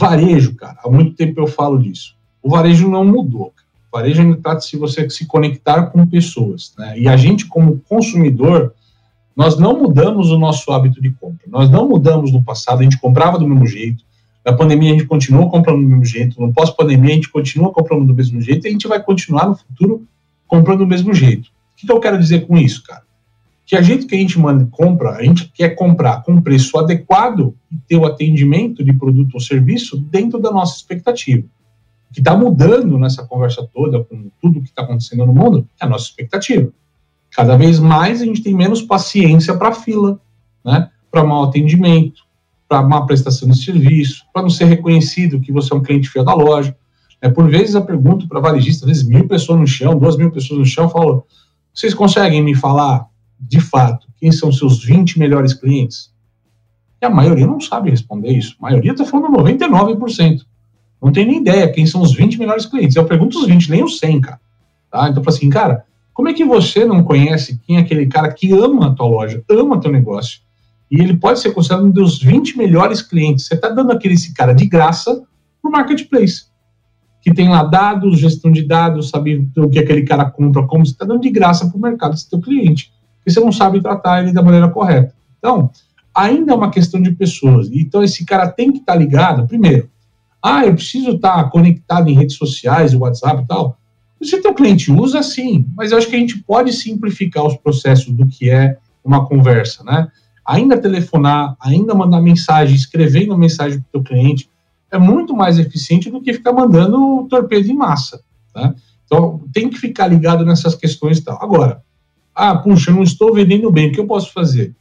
Varejo, cara, há muito tempo eu falo disso. O varejo não mudou. O varejo ainda trata de você se conectar com pessoas. Né? E a gente, como consumidor, nós não mudamos o nosso hábito de compra. Nós não mudamos no passado, a gente comprava do mesmo jeito. Na pandemia a gente continuou comprando do mesmo jeito. No pós-pandemia a gente continua comprando do mesmo jeito. E a gente vai continuar no futuro comprando do mesmo jeito. O que eu quero dizer com isso, cara? Que a gente que a gente manda compra, a gente quer comprar com preço adequado e ter o atendimento de produto ou serviço dentro da nossa expectativa. O que está mudando nessa conversa toda, com tudo que está acontecendo no mundo, é a nossa expectativa. Cada vez mais a gente tem menos paciência para fila, né? para mau atendimento, para má prestação de serviço, para não ser reconhecido que você é um cliente fiel da loja. É, por vezes eu pergunto para varejista, às vezes mil pessoas no chão, duas mil pessoas no chão, falo, vocês conseguem me falar, de fato, quem são seus 20 melhores clientes? E a maioria não sabe responder isso. A maioria está falando 99%. Não tem nem ideia quem são os 20 melhores clientes. Eu pergunto os 20, nem os 100, cara. Tá? Então, assim, cara, como é que você não conhece quem é aquele cara que ama a tua loja, ama teu negócio, e ele pode ser considerado um dos 20 melhores clientes? Você está dando aquele esse cara de graça para o marketplace, que tem lá dados, gestão de dados, sabe o que aquele cara compra, como você está dando de graça para o mercado esse teu cliente, porque você não sabe tratar ele da maneira correta. Então, ainda é uma questão de pessoas. Então, esse cara tem que estar tá ligado, primeiro, ah, eu preciso estar tá conectado em redes sociais, WhatsApp e tal. Se o teu cliente usa, sim, mas eu acho que a gente pode simplificar os processos do que é uma conversa, né? Ainda telefonar, ainda mandar mensagem, escrevendo mensagem para o teu cliente, é muito mais eficiente do que ficar mandando torpedo em massa, né? Então, tem que ficar ligado nessas questões e tal. Agora, ah, puxa, não estou vendendo bem, o que eu posso fazer?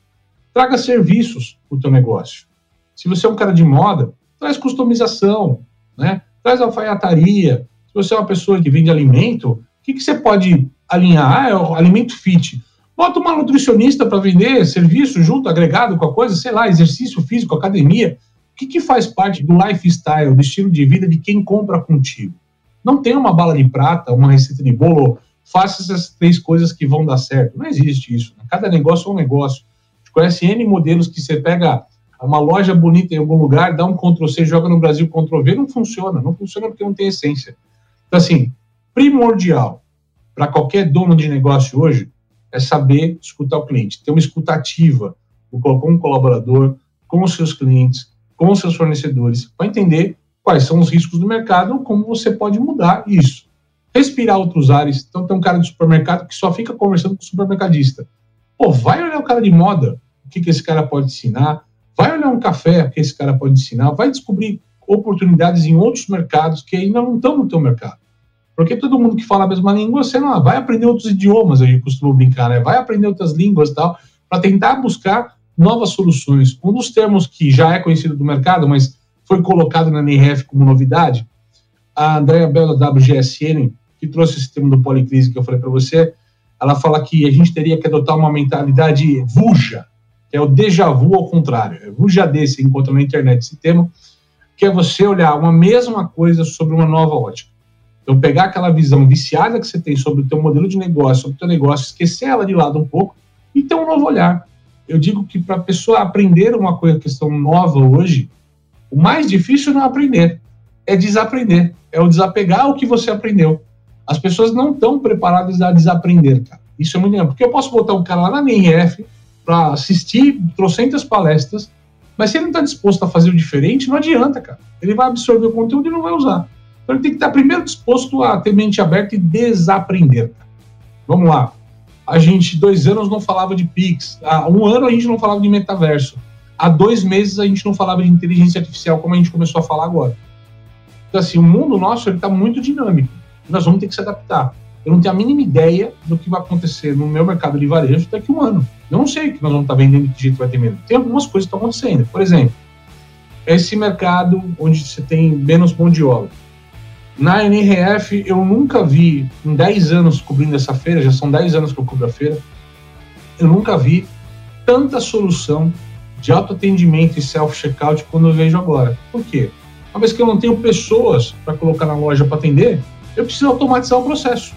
Traga serviços para o teu negócio. Se você é um cara de moda, traz customização, né? Traz alfaiataria, se você é uma pessoa que vende alimento, o que, que você pode alinhar? Ah, é o alimento fit. Bota uma nutricionista para vender serviço junto, agregado com a coisa, sei lá, exercício físico, academia. O que, que faz parte do lifestyle, do estilo de vida de quem compra contigo? Não tem uma bala de prata, uma receita de bolo, faça essas três coisas que vão dar certo. Não existe isso. Né? Cada negócio é um negócio. A gente conhece N modelos que você pega uma loja bonita em algum lugar, dá um Ctrl-C, joga no Brasil Ctrl-V, não funciona. Não funciona porque não tem essência. Então, assim, primordial para qualquer dono de negócio hoje é saber escutar o cliente, ter uma escutativa com o colaborador, com os seus clientes, com os seus fornecedores, para entender quais são os riscos do mercado, como você pode mudar isso. Respirar outros ares. Então, tem um cara de supermercado que só fica conversando com o supermercadista. Pô, vai olhar o cara de moda, o que, que esse cara pode ensinar, vai olhar um café, o que esse cara pode ensinar, vai descobrir oportunidades em outros mercados que ainda não estão no teu mercado. Porque todo mundo que fala a mesma língua, você não vai aprender outros idiomas, eu costumo brincar, né? Vai aprender outras línguas e tal, para tentar buscar novas soluções. Um dos termos que já é conhecido do mercado, mas foi colocado na NRF como novidade, a Andrea Bela da WGSN, que trouxe esse termo do policrise que eu falei para você, ela fala que a gente teria que adotar uma mentalidade VUJA, que é o déjà vu ao contrário. É VUJA D, você encontra na internet esse termo, que é você olhar uma mesma coisa sobre uma nova ótica. Então, pegar aquela visão viciada que você tem sobre o teu modelo de negócio, sobre o teu negócio, esquecer ela de lado um pouco e ter um novo olhar. Eu digo que para a pessoa aprender uma coisa, questão nova hoje, o mais difícil não é aprender, é desaprender, é o desapegar o que você aprendeu. As pessoas não estão preparadas a desaprender, cara. Isso é muito legal, porque eu posso botar um cara lá na NRF para assistir trocentas palestras mas se ele não está disposto a fazer o diferente, não adianta, cara. Ele vai absorver o conteúdo e não vai usar. Então ele tem que estar primeiro disposto a ter mente aberta e desaprender. Cara. Vamos lá. A gente, dois anos, não falava de Pix. Há um ano a gente não falava de metaverso. Há dois meses a gente não falava de inteligência artificial como a gente começou a falar agora. Então, assim, o mundo nosso está muito dinâmico. Nós vamos ter que se adaptar. Eu não tenho a mínima ideia do que vai acontecer no meu mercado de varejo daqui a um ano. Eu não sei o que nós vamos estar vendendo e que jeito vai ter medo. Tem algumas coisas que estão acontecendo. Por exemplo, esse mercado onde você tem menos mão de obra. Na NRF, eu nunca vi, em 10 anos cobrindo essa feira, já são 10 anos que eu cubro a feira, eu nunca vi tanta solução de autoatendimento e self-checkout quando eu vejo agora. Por quê? Uma vez que eu não tenho pessoas para colocar na loja para atender, eu preciso automatizar o processo.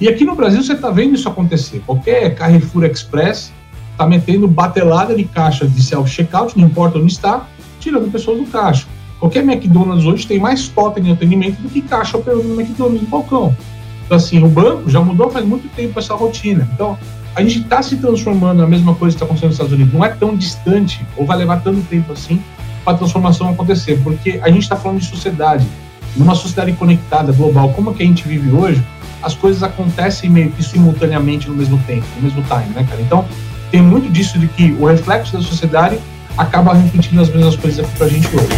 E aqui no Brasil você está vendo isso acontecer. Qualquer Carrefour Express está metendo batelada de caixa de self-checkout, não importa onde está, tirando pessoas do caixa. Qualquer McDonald's hoje tem mais totem de atendimento do que caixa operando no McDonald's no balcão. Então, assim, o banco já mudou faz muito tempo essa rotina. Então, a gente está se transformando na mesma coisa que está acontecendo nos Estados Unidos. Não é tão distante, ou vai levar tanto tempo assim, para a transformação acontecer, porque a gente está falando de sociedade. Numa sociedade conectada, global, como que a gente vive hoje, as coisas acontecem meio que simultaneamente no mesmo tempo, no mesmo time, né, cara? Então, tem muito disso de que o reflexo da sociedade acaba refletindo as mesmas coisas aqui pra gente hoje.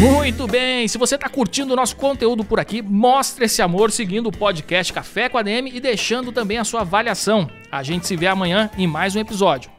Muito bem, se você está curtindo o nosso conteúdo por aqui, mostre esse amor seguindo o podcast Café com a DM e deixando também a sua avaliação. A gente se vê amanhã em mais um episódio.